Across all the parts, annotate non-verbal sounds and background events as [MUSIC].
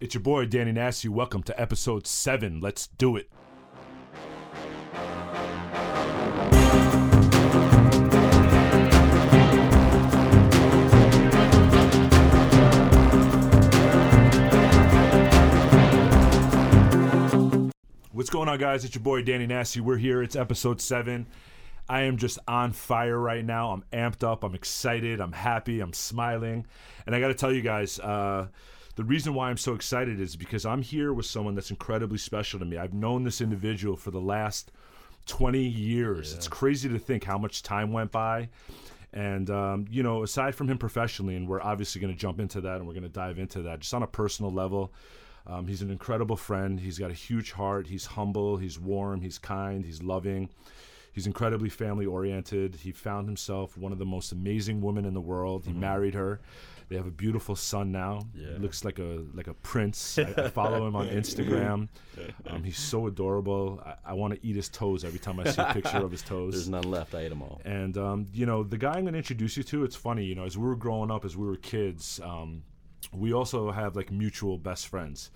It's your boy Danny Nasty. Welcome to episode seven. Let's do it. What's going on, guys? It's your boy Danny Nasty. We're here. It's episode seven. I am just on fire right now. I'm amped up. I'm excited. I'm happy. I'm smiling. And I got to tell you guys, uh, the reason why I'm so excited is because I'm here with someone that's incredibly special to me. I've known this individual for the last 20 years. It's crazy to think how much time went by. And, um, you know, aside from him professionally, and we're obviously going to jump into that and we're going to dive into that, just on a personal level, um, he's an incredible friend. He's got a huge heart. He's humble. He's warm. He's kind. He's loving. He's incredibly family oriented. He found himself one of the most amazing women in the world. He married her. They have a beautiful son now. Yeah. He looks like a like a prince. I, I follow him on [LAUGHS] Instagram. Um, he's so adorable. I, I want to eat his toes every time I see a picture of his [LAUGHS] toes. There's none left. I ate them all. And um, you know, the guy I'm going to introduce you to, it's funny. You know, as we were growing up, as we were kids, um, we also have like mutual best friends.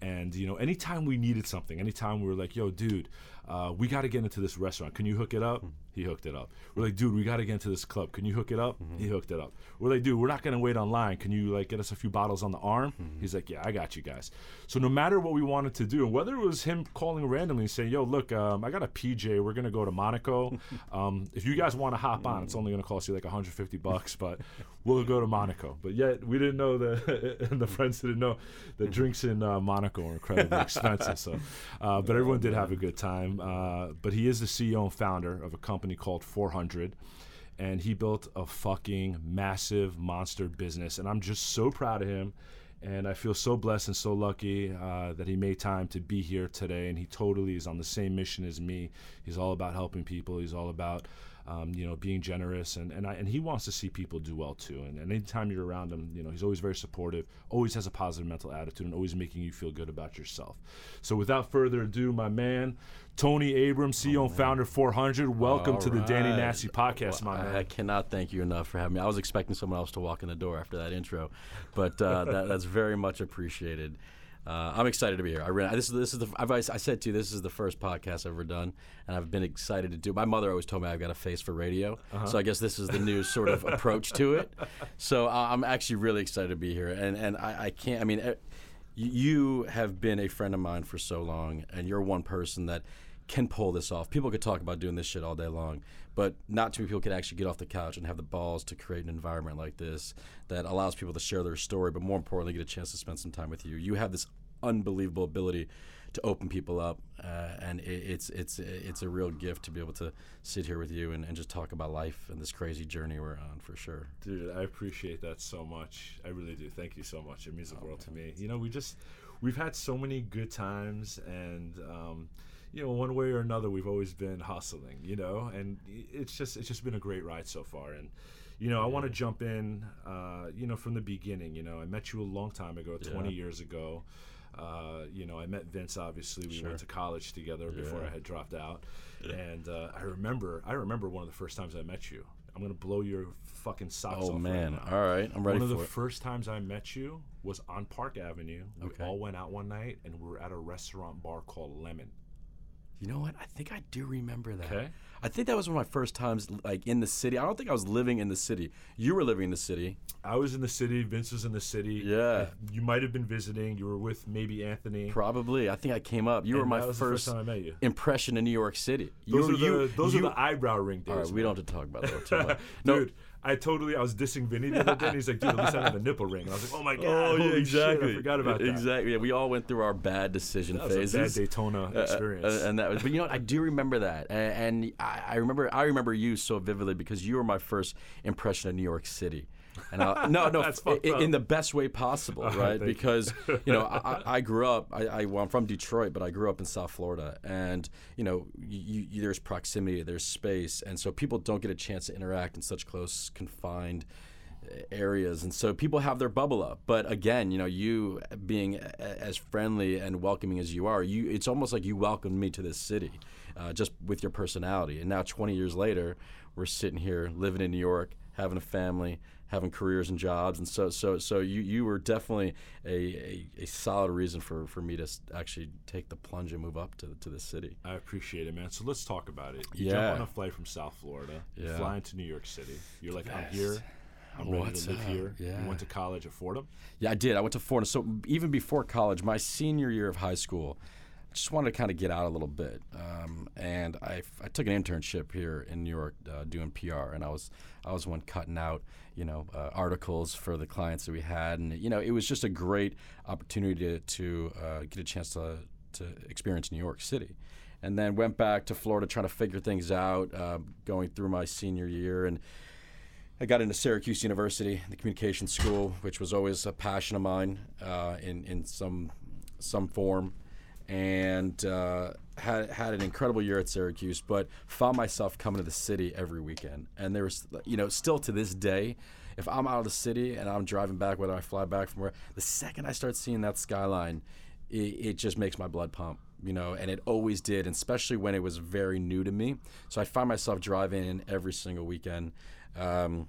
And you know, anytime we needed something, anytime we were like, "Yo, dude, uh, we got to get into this restaurant. Can you hook it up?" He hooked it up. We're like, "Dude, we got to get into this club. Can you hook it up?" He hooked it up. We're like, "Dude, we're not gonna wait online. Can you like get us a few bottles on the arm?" He's like, "Yeah, I got you guys." So no matter what we wanted to do, and whether it was him calling randomly and saying, "Yo, look, um, I got a PJ. We're gonna go to Monaco. [LAUGHS] um, if you guys want to hop on, it's only gonna cost you like 150 bucks, but we'll go to Monaco." But yet we didn't know that, [LAUGHS] and the friends didn't know that drinks in uh, Monaco are incredibly [LAUGHS] expensive. So, uh, but everyone did have a good time. Uh, but he is the CEO and founder of a company called 400 and he built a fucking massive monster business and i'm just so proud of him and i feel so blessed and so lucky uh, that he made time to be here today and he totally is on the same mission as me. He's all about helping people. He's all about um, you know being generous and and, I, and he wants to see people do well too. And, and anytime you're around him you know he's always very supportive always has a positive mental attitude and always making you feel good about yourself. So without further ado my man tony abrams ceo and founder 400 welcome to the danny nasty podcast my man. I, I cannot thank you enough for having me. I was expecting someone else to walk in the door after that intro, but uh, that, that's very much appreciated. Uh, I'm excited to be here. I ran, this is this is the I've, I said to you this is the first podcast I've ever done, and I've been excited to do. My mother always told me I've got a face for radio, Uh-huh. so I guess this is the new sort of [LAUGHS] approach to it. So uh, I'm actually really excited to be here, and and I, I can't. I mean, you have been a friend of mine for so long, and you're one person that can pull this off. People could talk about doing this shit all day long, but not too many people could actually get off the couch and have the balls to create an environment like this that allows people to share their story, but more importantly, get a chance to spend some time with you. You have this unbelievable ability to open people up, uh, and it, it's it's it's a real gift to be able to sit here with you and, and just talk about life and this crazy journey we're on for sure. Dude, I appreciate that so much. I really do. Thank you so much. It means the world to me. You know, we just we've had so many good times, and um, you know, one way or another, we've always been hustling. You know, and it's just it's just been a great ride so far. And you know, I want to jump in. Uh, you know, from the beginning. You know, I met you a long time ago, twenty Yeah. years ago. Uh, you know, I met Vince. Obviously, we Sure. went to college together before I had dropped out, and uh, I remember. I remember one of the first times I met you. I'm gonna blow your fucking socks Oh off. man! right. All right, I'm ready One of the it. first times I met you was on Park Avenue. We Okay. all went out one night and we were at a restaurant bar called Lemon. You know what? I think I do remember that. Okay. I think that was one of my first times like in the city. I don't think I was living in the city. You were living in the city. I was in the city. Vince was in the city. Yeah. You might have been visiting. You were with maybe Anthony. Probably. I think I came up. You were my first, first time I met you. impression in New York City. Those you, are the you, those you, are the eyebrow ring days. All right, we don't have to talk about that too much. [LAUGHS] No, Dude, I totally I was dissing Vinny the other day. and He's like, dude, at least I have a nipple ring. And I was like, oh my [LAUGHS] god, Oh yeah, exactly. Shit, I forgot about that. Exactly. Yeah, we all went through our bad decision phases. That was phases. a bad Daytona Uh, experience. uh, and that was, but you know, what? I do remember that, and, and I, I remember, I remember you so vividly because you were my first impression of New York City. And I, [LAUGHS] no, no, in, in the best way possible, right? Because you know, [LAUGHS] I, I- grew up. I, I well, I'm from Detroit, but I grew up in South Florida, and you know, you, you, there's proximity, there's space, and so people don't get a chance to interact in such close, confined areas. And so people have their bubble up. But again you know you being a- as friendly and welcoming as you are you it's almost like you welcomed me to this city uh, just with your personality. And now 20 years later we're sitting here living in new york having a family having careers and jobs, and so so so you you were definitely a, a, a solid reason for, for me to actually take the plunge and move up to to the city. I appreciate it, man. So let's talk about it. You Yeah. jump on a flight from South Florida, you Yeah. fly into New York City. You're like, I'm here. I'm ready What's to live up? here. Yeah. You went to college at Fordham. Yeah, I did. I went to Fordham. So even before college, my senior year of high school, just wanted to kind of get out a little bit. Um, and I, I took an internship here in New York uh, doing PR, and I was I was one cutting out you know uh, articles for the clients that we had, and you know it was just a great opportunity to, to uh, get a chance to to experience New York City. And then went back to Florida trying to figure things out, uh, going through my senior year, and I got into Syracuse University, the communication school, which was always a passion of mine uh, in in some some form, and uh, had had an incredible year at Syracuse. But found myself coming to the city every weekend, and there was you know still to this day. If I'm out of the city and I'm driving back, whether I fly back from where, the second I start seeing that skyline, it, it just makes my blood pump, you know, and it always did, and especially when it was very new to me. So I find myself driving in every single weekend, um,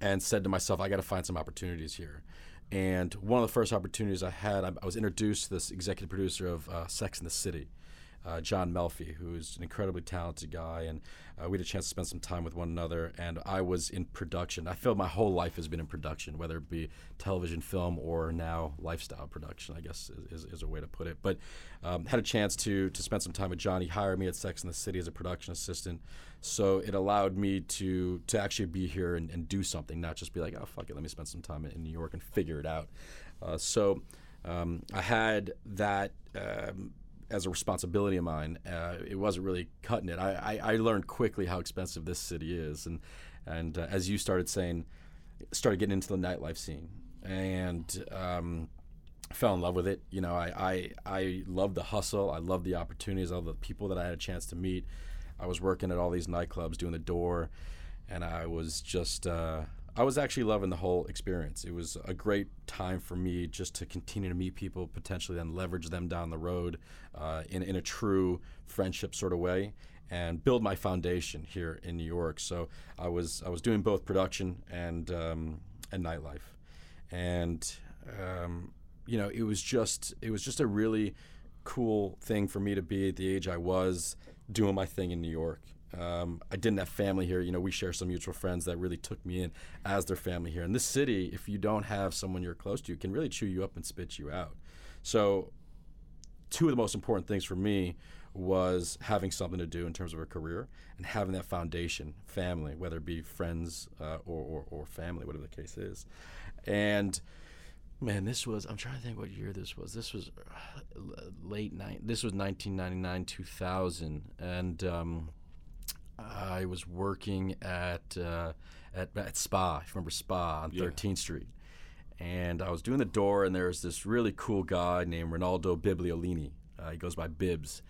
and said to myself, I got to find some opportunities here. And one of the first opportunities I had, I, I was introduced to this executive producer of uh, Sex in the City, uh, John Melfi, who's an incredibly talented guy, and uh, we had a chance to spend some time with one another. And I was in production. I feel my whole life has been in production, whether it be television, film, or now lifestyle production. I guess is, is, a way to put it. But um, had a chance to to spend some time with John. He hired me at Sex in the City as a production assistant, so it allowed me to to actually be here and, and do something, not just be like, oh fuck it, let me spend some time in New York and figure it out. Uh, so um, I had that. Um, as a responsibility of mine, uh, it wasn't really cutting it. I, I, I learned quickly how expensive this city is, and and uh, as you started saying, started getting into the nightlife scene, and um, fell in love with it. You know, I, I I love the hustle. I love the opportunities. All the people that I had a chance to meet. I was working at all these nightclubs doing the door, and I was just uh, I was actually loving the whole experience. It was a great time for me just to continue to meet people, potentially then leverage them down the road uh, in in a true friendship sort of way. And build my foundation here in New York. So I was I was doing both production and um, and nightlife, and um, you know it was just it was just a really cool thing for me to be at the age I was doing my thing in New York. Um, I didn't have family here. You know, we share some mutual friends that really took me in as their family here. In this city, if you don't have someone you're close to, can really chew you up and spit you out. So, two of the most important things for me was having something to do in terms of a career and having that foundation, family, whether it be friends uh, or, or, or family, whatever the case is. And man, this was, I'm trying to think what year this was. This was uh, late, ni- this was 1999, 2000. And, um, I was working at uh, at, at Spa. If you remember Spa on Yeah. 13th Street, and I was doing the door, and there was this really cool guy named Ronaldo Bibliolini. Uh, he goes by Bibs,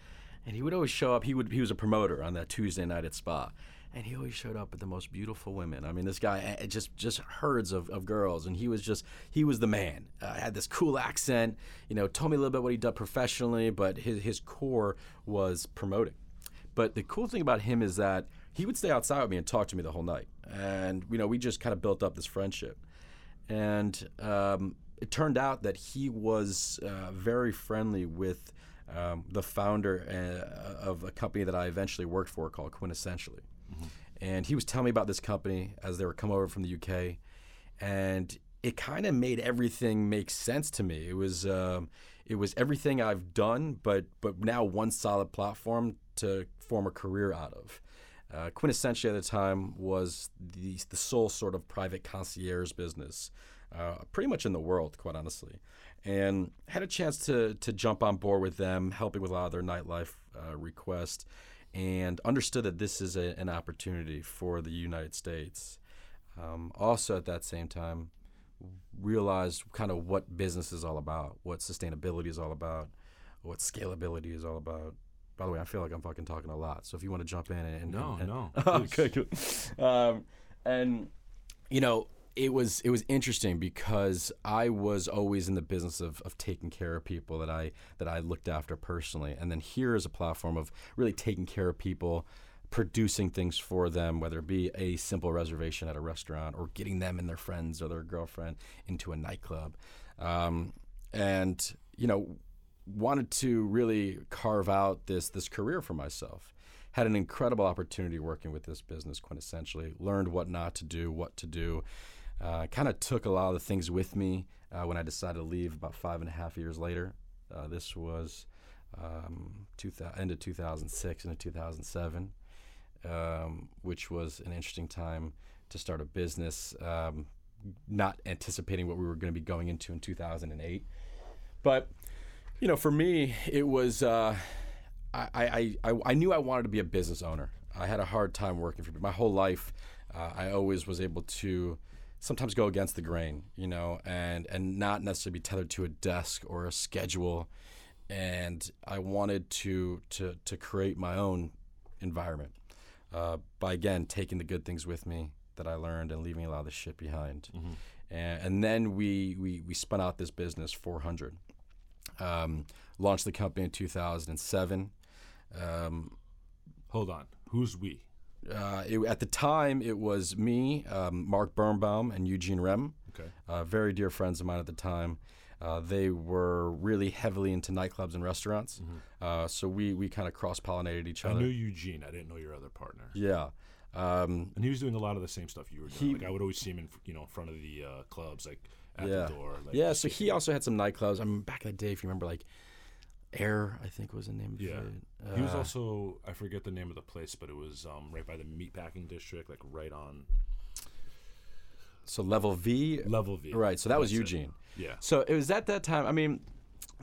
and he would always show up. He would he was a promoter on that Tuesday night at Spa. And he always showed up with the most beautiful women. I mean, this guy uh, just just herds of, of girls, and he was just he was the man. Uh, had this cool accent, you know. Told me a little bit what he did professionally, but his his core was promoting. But the cool thing about him is that he would stay outside with me and talk to me the whole night. And, you know, we just kind of built up this friendship. And um, it turned out that he was uh, very friendly with um, the founder uh, of a company that I eventually worked for called Quintessentially. And he was telling me about this company as they were coming over from the UK. And it kind of made everything make sense to me. It was um, it was everything I've done, but but now one solid platform to form a career out of. Uh, Quintessentially at the time was the the sole sort of private concierge business, uh, pretty much in the world, quite honestly, and had a chance to to jump on board with them, helping with a lot of their nightlife uh, requests, and understood that this is a, an opportunity for the United States. Um, also, at that same time, realized kind of what business is all about, what sustainability is all about, what scalability is all about. By the way, I feel like I'm fucking talking a lot. So if you want to jump in and, No, and, no, [LAUGHS] okay, cool. Um, and you know, it was it was interesting because I was always in the business of, of taking care of people that I that I looked after personally, and then here is a platform of really taking care of people producing things for them, whether it be a simple reservation at a restaurant or getting them and their friends or their girlfriend into a nightclub. Um, and, you know, wanted to really carve out this this career for myself. Had an incredible opportunity working with this business quintessentially, learned what not to do, what to do. Uh, kind of took a lot of the things with me uh, when I decided to leave about five and a half years later. Uh, this was um, two end of 2006 into 2007, um, which was an interesting time to start a business, um, not anticipating what we were going to be going into in 2008. But, you know, for me, it was, uh, I, I, I, I knew I wanted to be a business owner. I had a hard time working for people. My whole life, uh, I always was able to sometimes go against the grain, you know, and and not necessarily be tethered to a desk or a schedule. And I wanted to to to create my own environment uh, by again taking the good things with me that I learned and leaving a lot of the shit behind. And, and then we, we we spun out this business 400. Um, launched the company in 2007. Um, Hold on. Who's we? uh, it, at the time, it was me, um, Mark Birnbaum, and Eugene Remm, Okay. uh, very dear friends of mine at the time. Uh, they were really heavily into nightclubs and restaurants, uh, so we, we kind of cross pollinated each other. I knew Eugene. I didn't know your other partner. yeah. Um, And he was doing a lot of the same stuff you were doing. He- like I would always see him in you know in front of the uh, clubs, like at yeah. the door. Like, yeah, so he also had some nightclubs. I mean, back in the day, if you remember, like Air, I think was the name of Yeah. it. He was Uh, also I forget the name of the place, but it was um, right by the meatpacking district, like right on so Level V. level V. Right, so that was That's it. Eugene. Yeah. So it was at that time. I mean,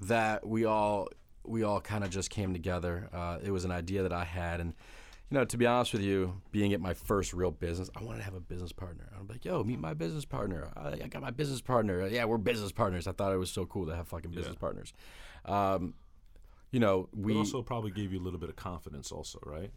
that we all we all kind of just came together. Uh, it was an idea that I had, and you know, to be honest with you, being at my first real business, I wanted to have a business partner. I'm like, yo, meet my business partner. I, I got my business partner. Yeah, we're business partners. I thought it was so cool to have fucking business partners. Um, you know, we But also probably gave you a little bit of confidence, also, right?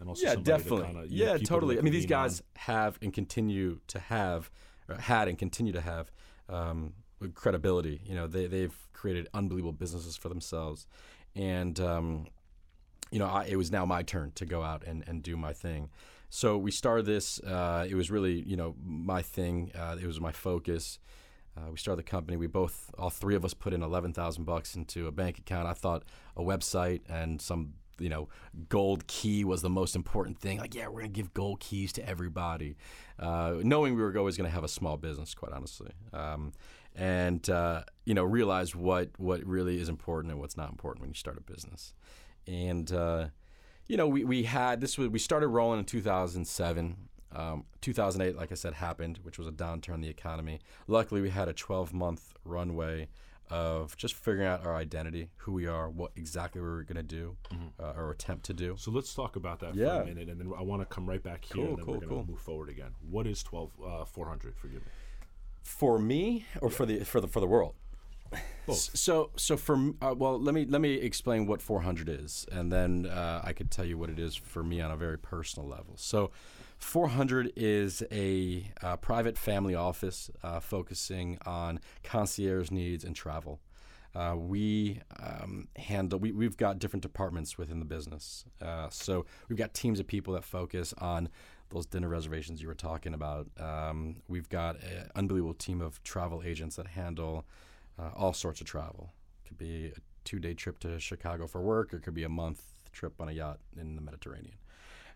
And also yeah, definitely. kinda- yeah, totally. I mean, these guys on. have and continue to have, had and continue to have um, credibility. You know, they they've created unbelievable businesses for themselves, and um, you know, I, it was now my turn to go out and, and do my thing. So we started this. Uh, it was really, you know, my thing. Uh, it was my focus. Uh, we started the company. We both, all three of us, put in eleven thousand bucks into a bank account. I thought a website and some, you know, gold key was the most important thing. Like, yeah, we're gonna give gold keys to everybody, uh, knowing we were always gonna have a small business, quite honestly, um, and uh, you know, realize what what really is important and what's not important when you start a business, and. Uh, you know, we, we had this was we started rolling in 2007. Um, 2008, like I said, happened, which was a downturn in the economy. Luckily, we had a 12 month runway of just figuring out our identity, who we are, what exactly we were going to do, uh, or attempt to do. So let's talk about that for a minute, and then I want to come right back here, Cool, and then cool, we're going to cool. move forward again. What is 12, uh, 400? Forgive me. For me, or for the for the for the world. So so for uh, well, let me let me explain what 400 is, and then uh, I could tell you what it is for me on a very personal level. So. 400 is a uh, private family office uh, focusing on concierge needs and travel. Uh, we um, handle, we, we've got different departments within the business. Uh, so we've got teams of people that focus on those dinner reservations you were talking about. Um, we've got an unbelievable team of travel agents that handle uh, all sorts of travel. It could be a two day trip to Chicago for work, or it could be a month trip on a yacht in the Mediterranean.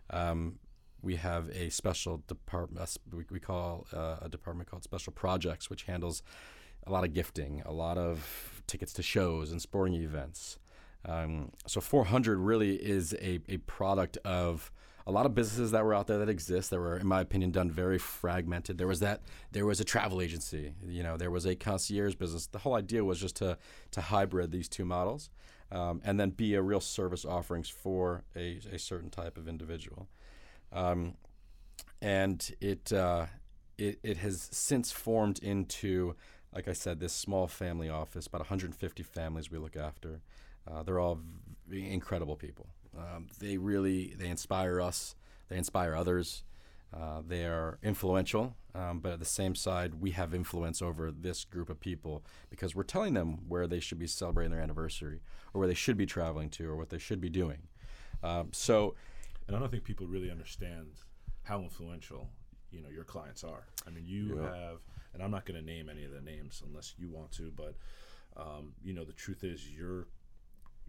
Um, we have a special department, we, we call uh, a department called Special Projects, which handles a lot of gifting, a lot of tickets to shows and sporting events. Um, so 400 really is a, a product of a lot of businesses that were out there that exist that were, in my opinion, done very fragmented. There was that, there was a travel agency, you know, there was a concierge business. The whole idea was just to to hybrid these two models, um, and then be a real service offerings for a, a certain type of individual. Um, and it, uh, it it has since formed into, like I said, this small family office, about 150 families we look after. Uh, they're all v- incredible people. Um, they really they inspire us. They inspire others. Uh, they are influential, um, but at the same side, we have influence over this group of people because we're telling them where they should be celebrating their anniversary, or where they should be traveling to, or what they should be doing. Um, so, and I don't think people really understand how influential you know your clients are. I mean, you Yeah. have, and I'm not going to name any of the names unless you want to, but um, you know, the truth is, your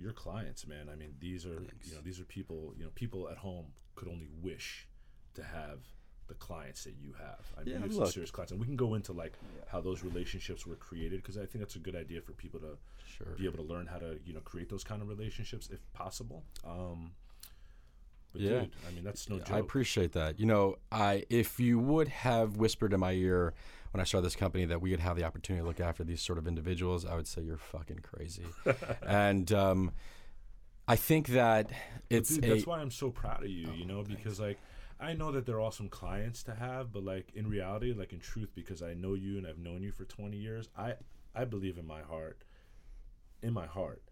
your clients, man. I mean, these are you know these are people. You know, people at home could only wish to have the clients that you have. I mean, Yeah, you have look. some serious clients, and we can go into like how those relationships were created because I think that's a good idea for people to Sure. be able to learn how to you know create those kind of relationships if possible. Um, but Yeah. dude, I mean that's no joke. I appreciate that. You know, I if you would have whispered in my ear when I started this company that we would have the opportunity to look after these sort of individuals, I would say you're fucking crazy. [LAUGHS] and um, I think that it's Dude, a that's why I'm so proud of you. you Oh, know, because like I know that they're awesome clients to have, but like in reality, like in truth, because I know you and I've known you for 20 years, I I believe in my heart, in my heart,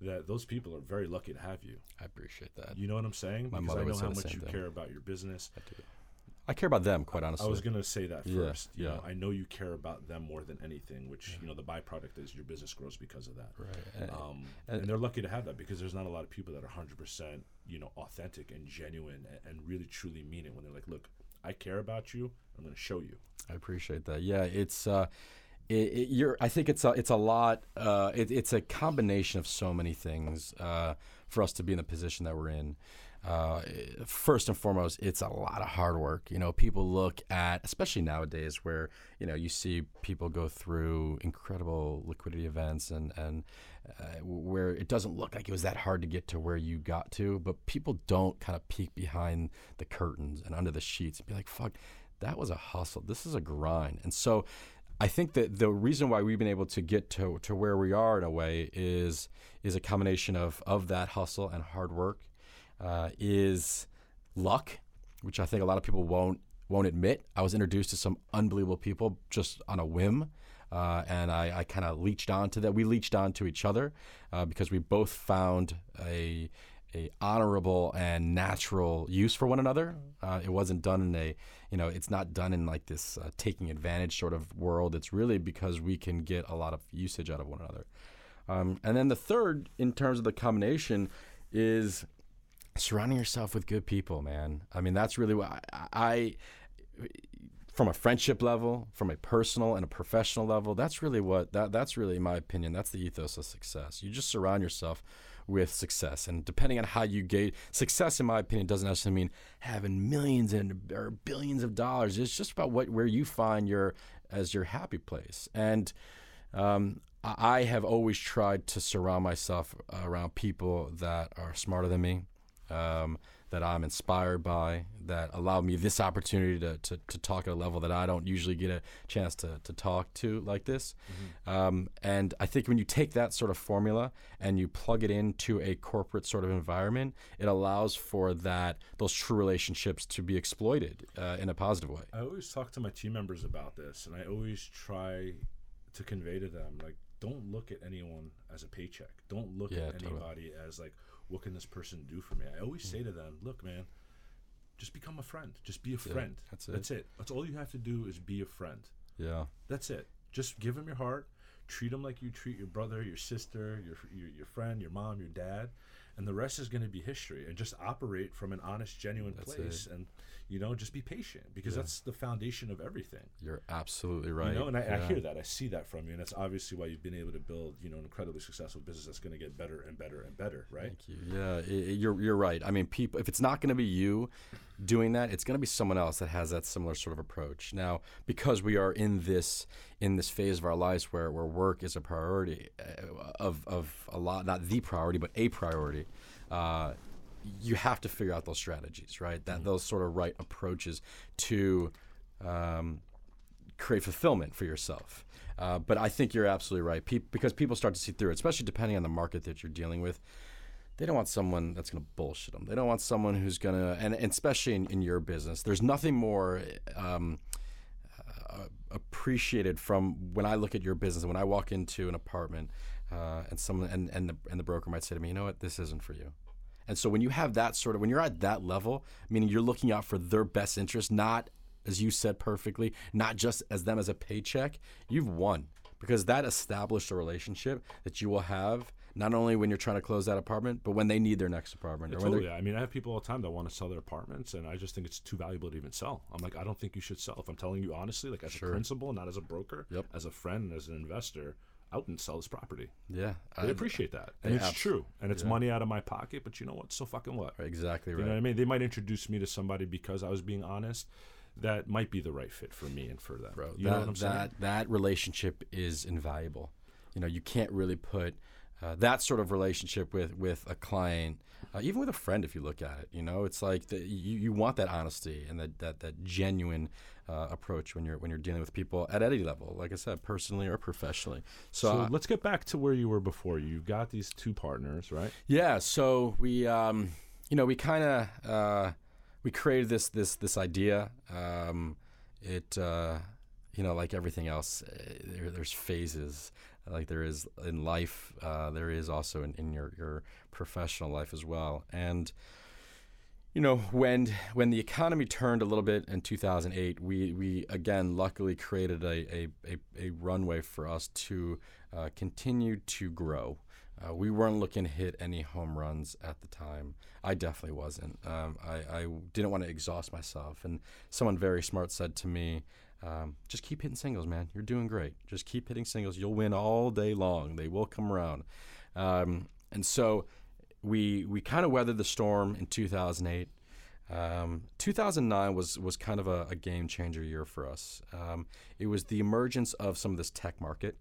that those people are very lucky to have you. I appreciate that. You know what I'm saying? My because mother I know how much you thing. care about your business. I care about them, quite honestly. I was gonna say that Yeah, first. Know, yeah. I know you care about them more than anything, which you know the byproduct is your business grows because of that. right. And- Um, and- and they're lucky to have that because there's not a lot of people that are 100% you know authentic and genuine and, and really truly mean it when they're like, look, I care about you. I'm going to show you. I appreciate that. Yeah, it's uh, it, it, you're. I think it's a it's a lot. Uh, it, it's a combination of so many things uh, for us to be in the position that we're in. Uh, first and foremost, it's a lot of hard work. You know, people look at, especially nowadays, where you know you see people go through incredible liquidity events and and uh, where it doesn't look like it was that hard to get to where you got to, but people don't kind of peek behind the curtains and under the sheets and be like, "Fuck, that was a hustle. This is a grind." And so, I think that the reason why we've been able to get to, to where we are in a way is is a combination of of that hustle and hard work, uh, is luck, which I think a lot of people won't won't admit. I was introduced to some unbelievable people just on a whim. Uh, and I, I kind of leached onto that. We leached onto each other uh, because we both found a a honorable and natural use for one another. Uh, it wasn't done in a, you know, it's not done in like this uh, taking advantage sort of world. It's really because we can get a lot of usage out of one another. Um, and then the third, in terms of the combination, is surrounding yourself with good people, man. I mean, that's really what I, I from a friendship level, from a personal and a professional level, that's really what that that's really in my opinion, that's the ethos of success. You just surround yourself with success. And depending on how you gauge success in my opinion doesn't necessarily mean having millions and or billions of dollars. It's just about what where you find your as your happy place. And um, I I have always tried to surround myself around people that are smarter than me, um, that I'm inspired by, that allow me this opportunity to, to, to talk at a level that I don't usually get a chance to, to talk to like this. Um, and I think when you take that sort of formula and you plug it into a corporate sort of environment, it allows for that those true relationships to be exploited uh, in a positive way. I always talk to my team members about this, and I always try to convey to them like, don't look at anyone as a paycheck. Don't look Yeah, at totally. anybody as like, what can this person do for me? I always hmm. say to them, look, man, just become a friend. Just be a friend. that's it. That's it. That's all you have to do is be a friend. Yeah. That's it. Just give them your heart. Treat them like you treat your brother, your sister, your your, your friend, your mom, your dad, and the rest is going to be history. And just operate from an honest, genuine That's place, and you know, just be patient because that's the foundation of everything. You're absolutely right. You know, and I, I hear that, I see that from you, and that's obviously why you've been able to build, you know, an incredibly successful business that's going to get better and better and better, right? Thank you. Yeah, i- i- you're you're right. I mean, people. If it's not going to be you doing that, it's going to be someone else that has that similar sort of approach. Now, because we are in this in this phase of our lives where, where work is a priority uh, of of a lot, not the priority, but a priority. Uh, you have to figure out those strategies, right? That those sort of right approaches to um, create fulfillment for yourself. Uh, but I think you're absolutely right, Pe- because people start to see through it, especially depending on the market that you're dealing with. They don't want someone that's going to bullshit them. They don't want someone who's going to, and, and especially in, in your business, there's nothing more um, uh, appreciated from when I look at your business. When I walk into an apartment, uh, and someone and and the, and the broker might say to me, "You know what? This isn't for you." And so when you have that sort of when you're at that level, meaning you're looking out for their best interest, not as you said perfectly, not just as them as a paycheck, you've won because that established a relationship that you will have not only when you're trying to close that apartment, but when they need their next apartment. Yeah, totally. I mean, I have people all the time that want to sell their apartments, and I just think it's too valuable to even sell. I'm like, I don't think you should sell. If I'm telling you honestly, like as Sure. a principal, not as a broker, Yep. as a friend, as an investor, I wouldn't sell this property. yeah, I appreciate that, and it's abs- true, and it's yeah. money out of my pocket. But you know what? So fucking what? exactly You right. know what I mean? They might introduce me to somebody because I was being honest. That might be the right fit for me and for them. bro. you that, know what I'm saying? that that relationship is invaluable. You know, you can't really put uh, that sort of relationship with with a client, uh, even with a friend. If you look at it, you know, it's like the, you you want that honesty and that that that genuine uh, approach when you're when you're dealing with people at any level. Like I said, personally or professionally. So, So uh, let's get back to where you were before. You've got these two partners, right? Yeah, so we, um, you know, we kind of uh, we created this this this idea. Um, it, uh, you know, like everything else, uh, there, there's phases. Like there is in life, uh, there is also in, in your your professional life as well. And you know, when when the economy turned a little bit in 2008, we we again luckily created a a, a, a runway for us to uh, continue to grow. Uh, we weren't looking to hit any home runs at the time. I definitely wasn't. Um, I, I didn't want to exhaust myself. And someone very smart said to me, um, just keep hitting singles, man. You're doing great. Just keep hitting singles. You'll win all day long. They will come around. Um, and so we we kind of weathered the storm in 2008. Um, 2009 was was kind of a, a game changer year for us. Um, it was the emergence of some of this tech market.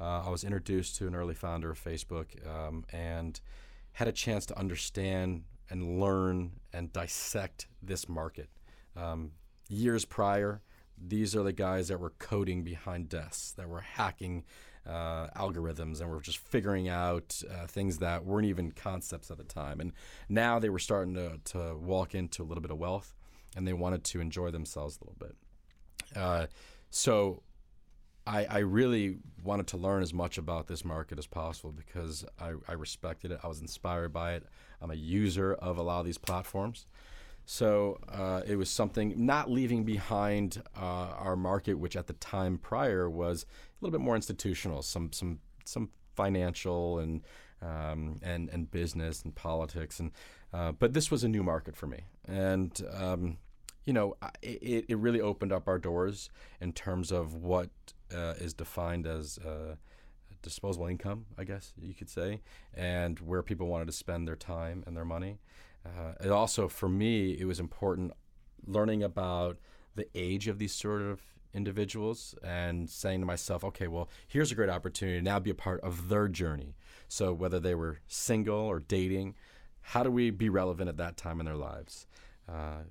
Uh, I was introduced to an early founder of Facebook um, and had a chance to understand and learn and dissect this market. Um, years prior, these are the guys that were coding behind desks, that were hacking uh, algorithms, and were just figuring out uh, things that weren't even concepts at the time. And now they were starting to, to walk into a little bit of wealth, and they wanted to enjoy themselves a little bit. Uh, so I, I really wanted to learn as much about this market as possible because I, I respected it. I was inspired by it. I'm a user of a lot of these platforms. So uh, it was something not leaving behind uh, our market, which at the time prior was a little bit more institutional, some some some financial and um, and and business and politics, and uh, but this was a new market for me, and um, you know it, it really opened up our doors in terms of what uh, is defined as uh, disposable income, I guess you could say, and where people wanted to spend their time and their money. Uh, it also, for me, it was important learning about the age of these sort of individuals and saying to myself, okay, well, here's a great opportunity to now be a part of their journey. So whether they were single or dating, how do we be relevant at that time in their lives? Uh,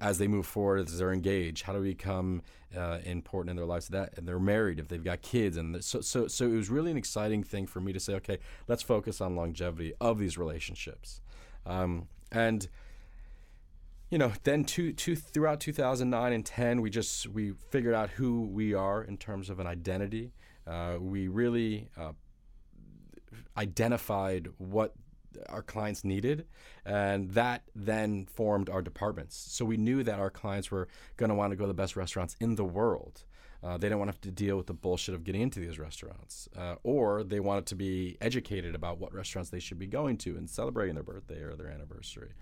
as they move forward, as they're engaged, how do we become uh, important in their lives? That and they're married, if they've got kids, and so so so it was really an exciting thing for me to say, okay, let's focus on longevity of these relationships, um, and you know, then two, two, throughout 2009 and 10, we just we figured out who we are in terms of an identity. Uh, we really uh, identified what our clients needed, and that then formed our departments. So we knew that our clients were going to want to go to the best restaurants in the world. Uh, they don't want to have to deal with the bullshit of getting into these restaurants, uh, or they wanted to be educated about what restaurants they should be going to and celebrating their birthday or their anniversary.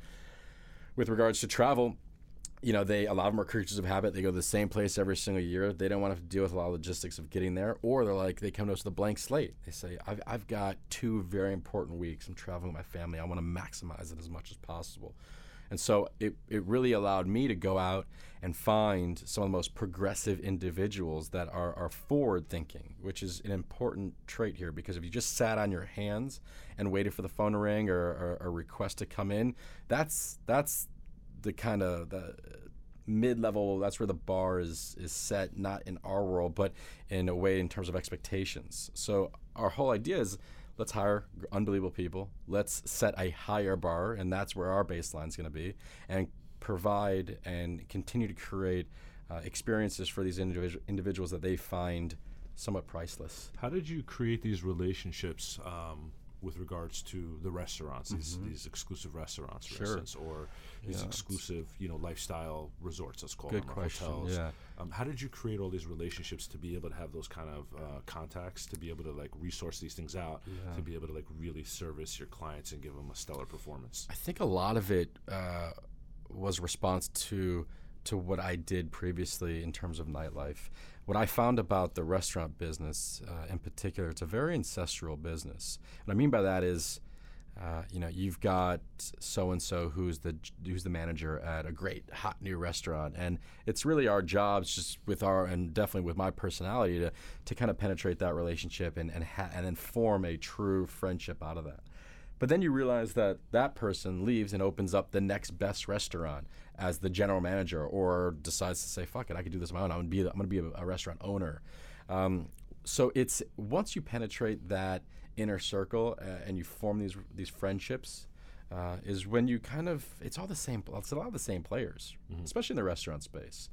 With regards to travel, you know, they a lot of them are creatures of habit. They go to the same place every single year. They don't want to have to deal with a lot of logistics of getting there, or they're like they come to us with a blank slate. They say, "I've I've got two very important weeks. I'm traveling with my family. I want to maximize it as much as possible." And so it, it really allowed me to go out and find some of the most progressive individuals that are, are forward thinking, which is an important trait here because if you just sat on your hands and waited for the phone to ring or, a request to come in, that's that's the kind of the mid level that's where the bar is is set not in our world but in a way in terms of expectations. So our whole idea is let's hire unbelievable people. Let's set a higher bar and that's where our baseline is going to be and provide and continue to create uh, experiences for these individu- individuals that they find somewhat priceless. How did you create these relationships um, with regards to the restaurants, these, these exclusive restaurants, for Mm-hmm. Sure. instance, or these Yeah, exclusive, you know, lifestyle resorts, let's call Good them, or question, hotels. yeah. Um, how did you create all these relationships to be able to have those kind of uh, contacts, to be able to like resource these things out, Yeah. to be able to like really service your clients and give them a stellar performance? I think a lot of it uh, was response to to what I did previously in terms of nightlife. What I found about the restaurant business, uh, in particular, it's a very ancestral business. What I mean by that is, uh, you know, you've got so and so who's the who's the manager at a great hot new restaurant, and it's really our jobs, just with our and definitely with my personality, to to kind of penetrate that relationship and and ha- and then form a true friendship out of that. But then you realize that that person leaves and opens up the next best restaurant as the general manager, or decides to say, "Fuck it, I could do this on my own. I'm gonna be, I'm gonna be a, a restaurant owner." Um, so it's once you penetrate that inner circle uh, and you form these these friendships, uh, is when you kind of it's all the same. It's a lot of the same players, especially in the restaurant space.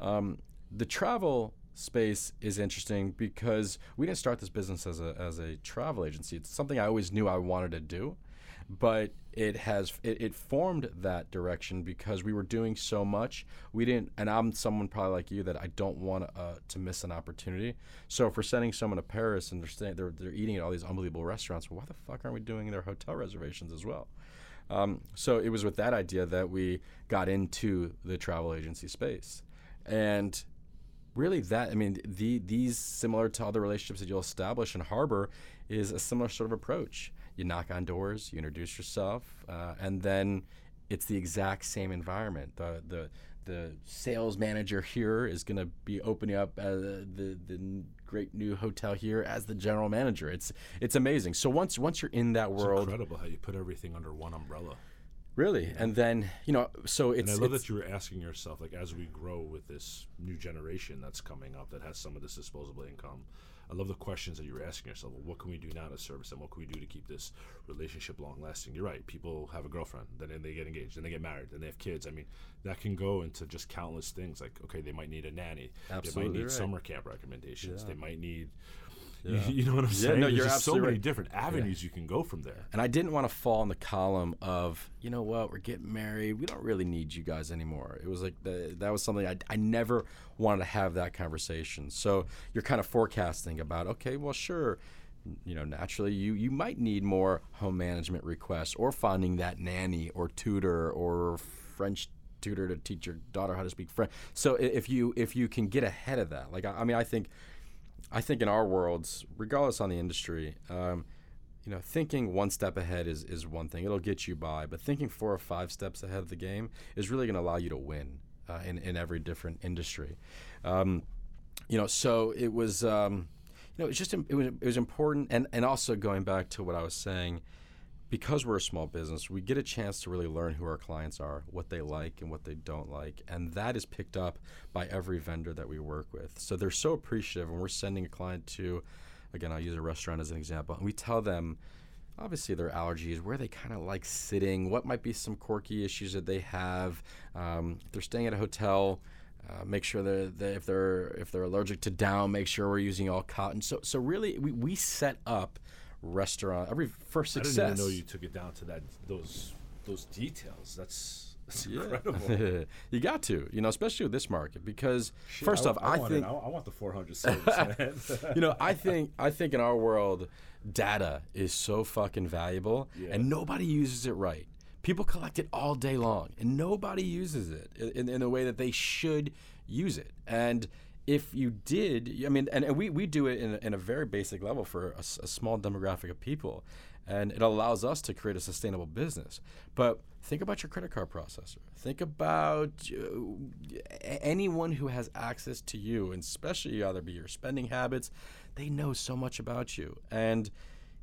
Um, the travel space is interesting because we didn't start this business as a as a travel agency. It's something I always knew I wanted to do, but it has it, it formed that direction because we were doing so much. We didn't, and I'm someone probably like you that I don't want uh, to miss an opportunity. So if we're sending someone to Paris and they're staying, they're they're eating at all these unbelievable restaurants, well, why the fuck aren't we doing their hotel reservations as well? Um, so it was with that idea that we got into the travel agency space, and really that I mean the these similar to other relationships that you'll establish in Harbor is a similar sort of approach. You knock on doors, you introduce yourself, uh, and then it's the exact same environment. The the the sales manager here is going to be opening up uh, the the great new hotel here as the general manager. It's it's amazing. So once once you're in that It's world, incredible how you put everything under one umbrella. really, and then you know, so And it's, I love that you were asking yourself, like, as we grow with this new generation that's coming up that has some of this disposable income. I love the questions that you were asking yourself. Well, what can we do now to service them? What can we do to keep this relationship long lasting? You're right. People have a girlfriend, then they get engaged, then they get married, then they have kids. I mean, that can go into just countless things. Like, okay, they might need a nanny. Absolutely they might need right. summer camp recommendations. They might need. Yeah. You, know what I'm Yeah, saying? no, There's you're so many right. different avenues you can go from there. And I didn't want to fall in the column of, you know what, we're getting married. We don't really need you guys anymore. It was like the, that was something I, I never wanted to have that conversation. So you're kind of forecasting about, okay, well, sure, you know, naturally you, you might need more home management requests or finding that nanny or tutor or French tutor to teach your daughter how to speak French. So if you if you can get ahead of that, like I, I mean, I think I think in our worlds, regardless on the industry, um, you know, thinking one step ahead is, is one thing. It'll get you by. But thinking four or five steps ahead of the game is really going to allow you to win uh, in, in every different industry. Um, you know, so it was, um, you know, it was just, it was, it was important. And, and also going back to what I was saying, because we're a small business, we get a chance to really learn who our clients are, what they like and what they don't like. And that is picked up by every vendor that we work with. So they're so appreciative. And we're sending a client to, again, I'll use a restaurant as an example, and we tell them, obviously their allergies, where they kind of like sitting, what might be some quirky issues that they have. Um, if they're staying at a hotel, uh, make sure that that if they're if they're allergic to down, make sure we're using all cotton. So so really, we, we set up restaurant every for I success. didn't even know you took it down to that those those details. That's that's Yeah. incredible. [LAUGHS] you got to, you know, especially with this market, because first I, off, I, want think I, I want the 400 service, [LAUGHS] man. you know, I think I think in our world, data is so fucking valuable, Yeah. and nobody uses it right. People collect it all day long, and nobody uses it in, in a way that they should use it. And if you did, I mean, and, and we, we do it in, a- in a very basic level for a small demographic of people, and it allows us to create a sustainable business. But think about your credit card processor. Think about uh, anyone who has access to you, and especially either be your spending habits. They know so much about you, and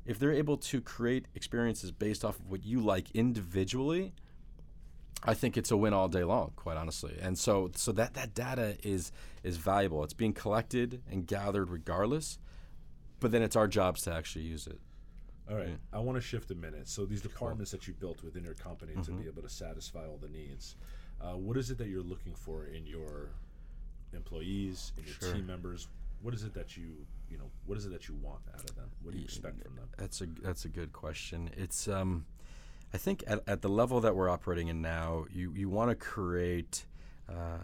if they're able to create experiences based off of what you like individually, I think it's a win all day long, quite honestly. And so, so that that data is is valuable. It's being collected and gathered regardless, but then it's our jobs to actually use it. All right, I want to shift a minute. So these departments that you built within your company to be able to satisfy all the needs, uh, what is it that you're looking for in your employees, in your Sure. team members? What is it that you you know what is it that you want out of them? What do you expect from them? That's a that's a good question. It's um, I think at, at the level that we're operating in now, you you want to create. Uh,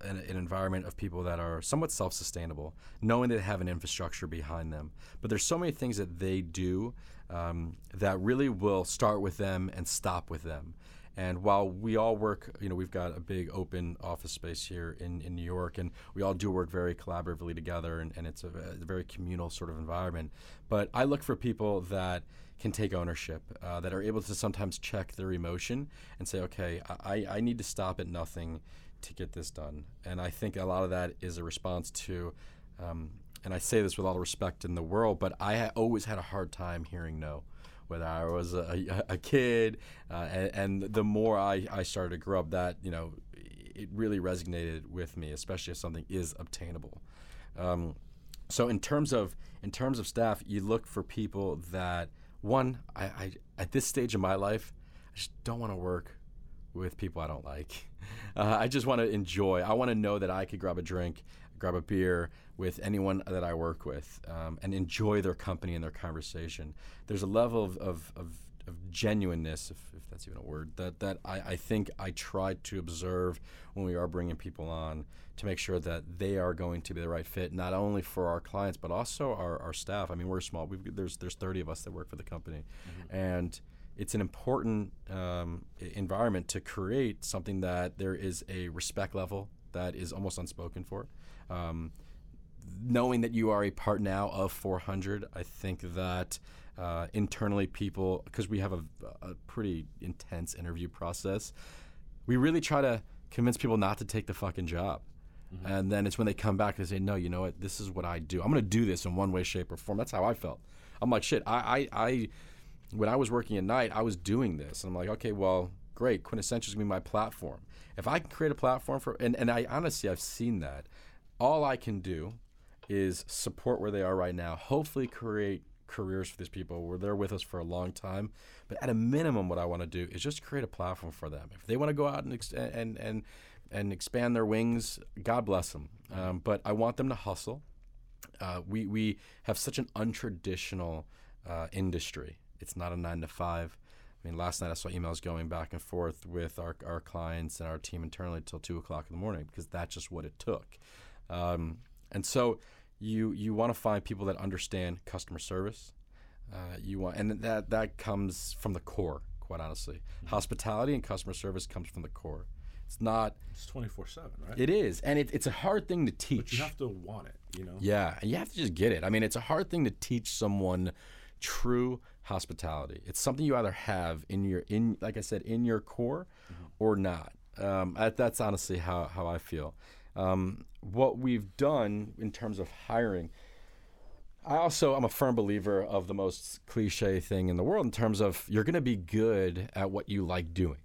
an, an, environment of people that are somewhat self-sustainable, knowing they have an infrastructure behind them. But there's so many things that they do um, that really will start with them and stop with them. And while we all work, you know, we've got a big open office space here in, in New York, and we all do work very collaboratively together, and, and it's a, a very communal sort of environment. But I look for people that can take ownership, uh, that are able to sometimes check their emotion and say, okay, I, I need to stop at nothing to get this done. And I think a lot of that is a response to, um, and I say this with all the respect in the world, but I ha- always had a hard time hearing no whether I was a, a kid, uh, and, and, the more I, I started to grow up, that you know, it really resonated with me, especially if something is obtainable. Um, so in terms of in terms of staff, you look for people that one, I, I at this stage of my life, I just don't want to work with people I don't like. [LAUGHS] Uh, I just want to enjoy. I want to know that I could grab a drink, grab a beer with anyone that I work with, um, and enjoy their company and their conversation. There's a level of, of, of, of genuineness, if, if, that's even a word, that, that I, I think I try to observe when we are bringing people on to make sure that they are going to be the right fit, not only for our clients, but also our, our staff. I mean, we're small. We've, there's, there's 30 of us that work for the company. Mm-hmm. And it's an important um, environment to create something that there is a respect level that is almost unspoken for. Um, knowing that you are a part now of 400, I think that uh, internally people, because we have a, a, pretty intense interview process, we really try to convince people not to take the fucking job. Mm-hmm. And then it's when they come back and say, no, you know what? This is what I do. I'm going to do this in one way, shape, or form. That's how I felt. I'm like, shit, I, I, I when I was working at night, I was doing this. And I'm like, okay, well, great. Quintessential is going to be my platform. If I can create a platform for, and, and I honestly, I've seen that. All I can do is support where they are right now. Hopefully, create careers for these people where they're with us for a long time. But at a minimum, what I want to do is just create a platform for them. If they want to go out and ex- and and and expand their wings, God bless them. Um, but I want them to hustle. Uh, we we have such an untraditional uh, industry. It's not a nine to five. I mean, last night I saw emails going back and forth with our, our clients and our team internally till two o'clock in the morning because that's just what it took. Um, and so you you want to find people that understand customer service. Uh, you want, and that that comes from the core. Quite honestly, mm-hmm. hospitality and customer service comes from the core. It's not. It's twenty four seven, right? It is, and it, it's a hard thing to teach. But you have to want it, you know. Yeah, and you have to just get it. I mean, it's a hard thing to teach someone true hospitality. It's something you either have in your in, like I said, in your core, mm-hmm. or not. Um, that's honestly how how I feel. Um, what we've done in terms of hiring, I also am a firm believer of the most cliche thing in the world in terms of you're going to be good at what you like doing.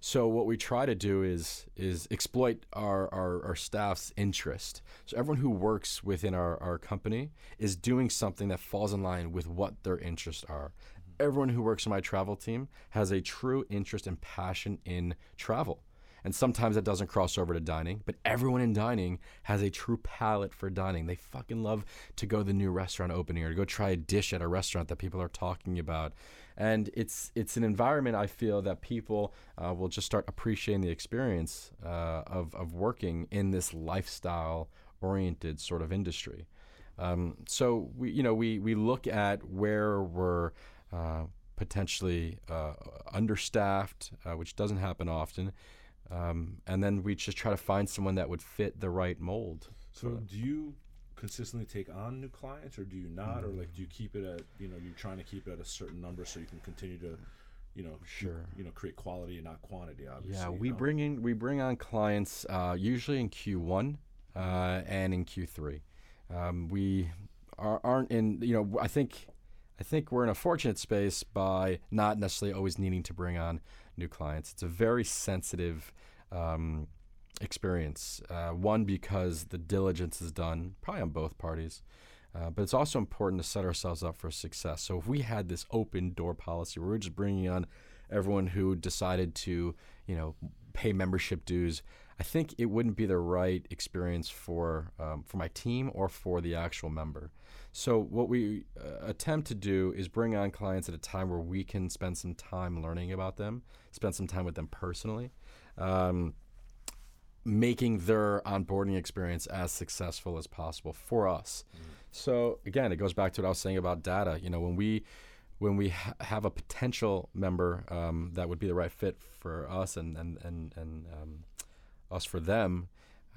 So what we try to do is is exploit our, our, our, staff's interest. So everyone who works within our, our company is doing something that falls in line with what their interests are. Everyone who works in my travel team has a true interest and passion in travel. And sometimes that doesn't cross over to dining, but everyone in dining has a true palate for dining. They fucking love to go to the new restaurant opening or to go try a dish at a restaurant that people are talking about. And it's it's an environment I feel that people uh, will just start appreciating the experience uh, of, of working in this lifestyle oriented sort of industry. Um, so we you know we we look at where we're uh, potentially uh, understaffed, uh, which doesn't happen often. Um, and then we just try to find someone that would fit the right mold. So, do you consistently take on new clients, or do you not, mm-hmm. or like do you keep it at you know you're trying to keep it at a certain number so you can continue to you know sure you, you know create quality and not quantity obviously yeah we you know? bring in we bring on clients uh, usually in q1 uh, and in q3 um, we are, aren't in you know i think i think we're in a fortunate space by not necessarily always needing to bring on new clients it's a very sensitive um, experience. Uh, one, because the diligence is done, probably on both parties. Uh, but it's also important to set ourselves up for success. So if we had this open door policy where we're just bringing on everyone who decided to, you know, pay membership dues, I think it wouldn't be the right experience for um, for my team or for the actual member. So what we uh, attempt to do is bring on clients at a time where we can spend some time learning about them, spend some time with them personally. Um, making their onboarding experience as successful as possible for us. Mm. So again, it goes back to what I was saying about data. You know, when we when we ha- have a potential member um, that would be the right fit for us and and and, and um, us for them,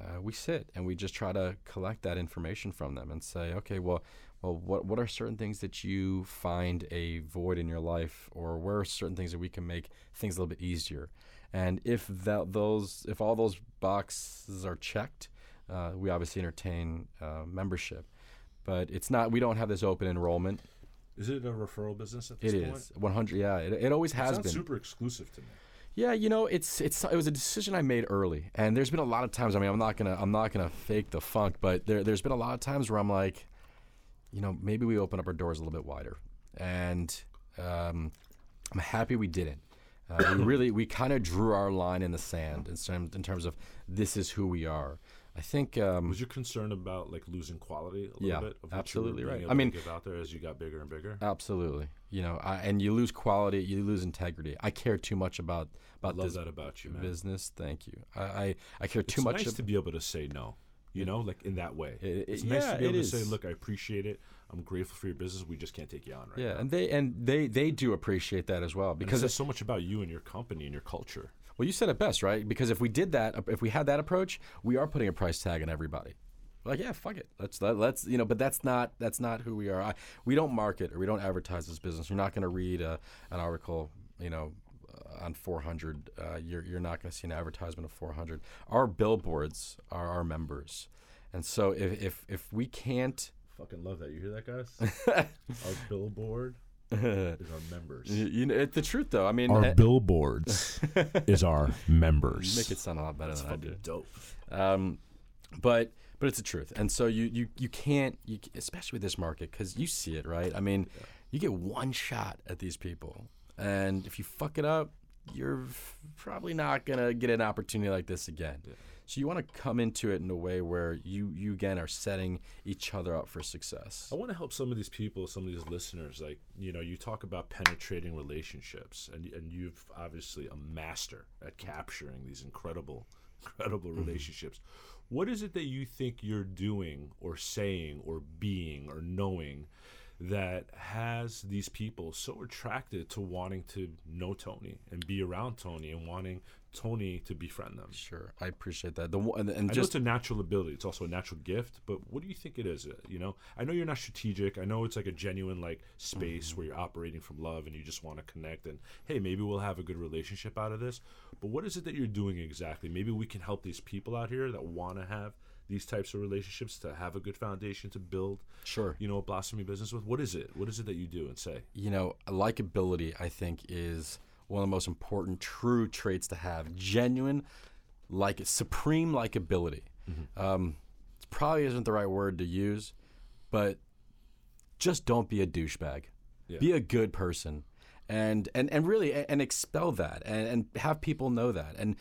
uh, we sit and we just try to collect that information from them and say, okay, well, well, what what are certain things that you find a void in your life, or where are certain things that we can make things a little bit easier? And if that those if all those boxes are checked, uh, we obviously entertain uh, membership. But it's not. We don't have this open enrollment. Is it a referral business at this it point? It is 100. Yeah, it, it always it has been. Super exclusive to me. Yeah, you know, it's it's it was a decision I made early, and there's been a lot of times. I mean, I'm not gonna I'm not gonna fake the funk, but there there's been a lot of times where I'm like, you know, maybe we open up our doors a little bit wider, and um, I'm happy we didn't. Uh, we [COUGHS] really we kind of drew our line in the sand in, in terms of this is who we are. I think. Um, was you concerned about like losing quality a little yeah, bit? Of absolutely right. I mean, give out there as you got bigger and bigger. Absolutely. You know, I, and you lose quality, you lose integrity. I care too much about about I love this that about you, man. business. Thank you. I I, I care too it's much. Nice ab- to be able to say no. You know, like in that way. It, it, it's yeah, nice to be able to is. say, "Look, I appreciate it. I'm grateful for your business. We just can't take you on right yeah, now." Yeah, and they and they they do appreciate that as well because there's so much about you and your company and your culture. Well, you said it best, right? Because if we did that, if we had that approach, we are putting a price tag on everybody. Like, yeah, fuck it. Let's let, let's you know. But that's not that's not who we are. I, we don't market or we don't advertise this business. You're not going to read a, an article, you know, uh, on 400. Uh, you're you're not going to see an advertisement of 400. Our billboards are our members, and so if if if we can't, fucking love that. You hear that, guys? [LAUGHS] our billboard [LAUGHS] is our members. You, you know, it's the truth though. I mean, our uh, billboards [LAUGHS] is our members. You make it sound a lot better That's than I do. Dope. Um, but but it's the truth, and so you you you can't, you, especially with this market, because you see it, right? I mean, yeah. you get one shot at these people, and if you fuck it up, you're probably not gonna get an opportunity like this again. Yeah. So you want to come into it in a way where you you again are setting each other up for success. I want to help some of these people, some of these listeners. Like you know, you talk about penetrating relationships, and and you've obviously a master at capturing these incredible, [LAUGHS] incredible mm-hmm. relationships. What is it that you think you're doing, or saying, or being, or knowing? that has these people so attracted to wanting to know Tony and be around Tony and wanting Tony to befriend them. Sure, I appreciate that. The and, and I just it's a natural ability. It's also a natural gift. But what do you think it is? You know, I know you're not strategic. I know it's like a genuine like space mm-hmm. where you're operating from love and you just want to connect. And hey, maybe we'll have a good relationship out of this. But what is it that you're doing exactly? Maybe we can help these people out here that want to have these types of relationships to have a good foundation to build sure you know a blossoming business with what is it what is it that you do and say you know likability i think is one of the most important true traits to have genuine like supreme likability mm-hmm. um, it probably isn't the right word to use but just don't be a douchebag yeah. be a good person and and and really and expel that and, and have people know that and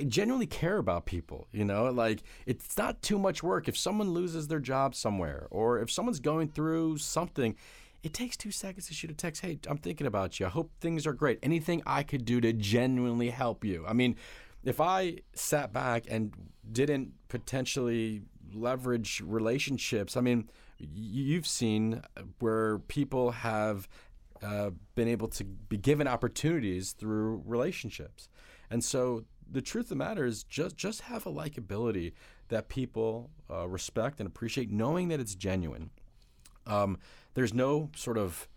I genuinely care about people, you know? Like it's not too much work if someone loses their job somewhere or if someone's going through something, it takes 2 seconds to shoot a text, "Hey, I'm thinking about you. I hope things are great. Anything I could do to genuinely help you." I mean, if I sat back and didn't potentially leverage relationships, I mean, you've seen where people have uh, been able to be given opportunities through relationships. And so the truth of the matter is just just have a likability that people uh, respect and appreciate, knowing that it's genuine. Um, there's no sort of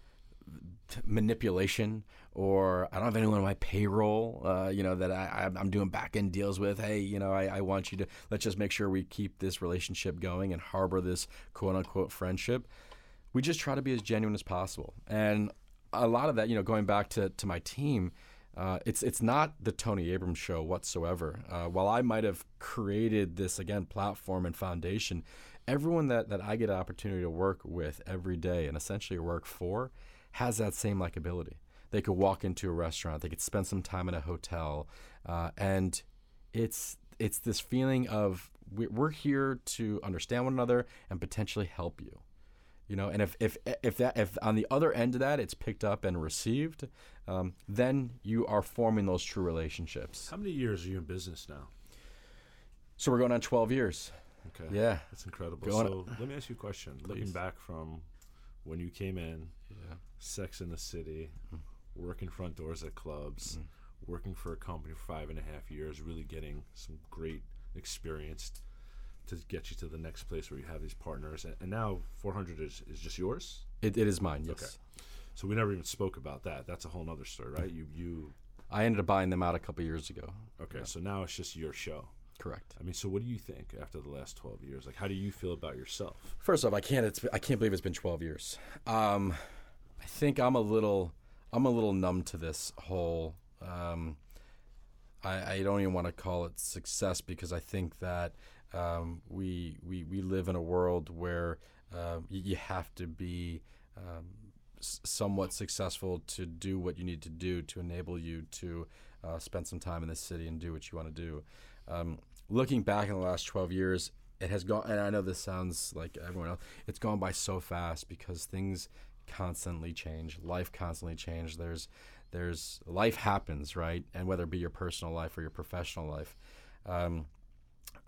manipulation or I don't have anyone on my payroll, uh, you know, that I, I'm doing back end deals with. Hey, you know, I, I, want you to let's just make sure we keep this relationship going and harbor this quote unquote friendship. We just try to be as genuine as possible. And a lot of that, you know, going back to, to my team, uh, it's it's not the Tony Abrams show whatsoever. Uh, while I might have created this again platform and foundation, everyone that, that I get an opportunity to work with every day and essentially work for has that same likability. They could walk into a restaurant, they could spend some time in a hotel, uh, and it's it's this feeling of we- we're here to understand one another and potentially help you. You know, and if if if that if on the other end of that it's picked up and received, um, then you are forming those true relationships. How many years are you in business now? So we're going on 12 years. Okay. Yeah. That's incredible. Go. So let me ask you a question. Looking back from when you came in, Yeah. Sex in the City, Mm. working front doors at clubs, working for a company for five and a half years, really getting some great experience to get you to the next place where you have these partners. And, and now 400 is, is just yours? It, it is mine. Yes. Okay. So we never even spoke about that. That's a whole nother story, right? You you I ended up buying them out a couple years ago. okay? So now it's just your show. Correct. I mean, so what do you think after the last 12 years? Like, how do you feel about yourself? First off, I can't. It's, I can't believe it's been 12 years. Um, I think I'm a little. I'm a little numb to this whole. Um, I, I don't even want to call it success because I think that um, we we we live in a world where uh, you have to be um, somewhat successful to do what you need to do to enable you to uh, spend some time in the city and do what you want to do. Um, looking back in the last 12 years, it has gone, and I know this sounds like everyone else, it's gone by so fast because things constantly change. Life constantly change. There's, there's life happens, right? And whether it be your personal life or your professional life, um,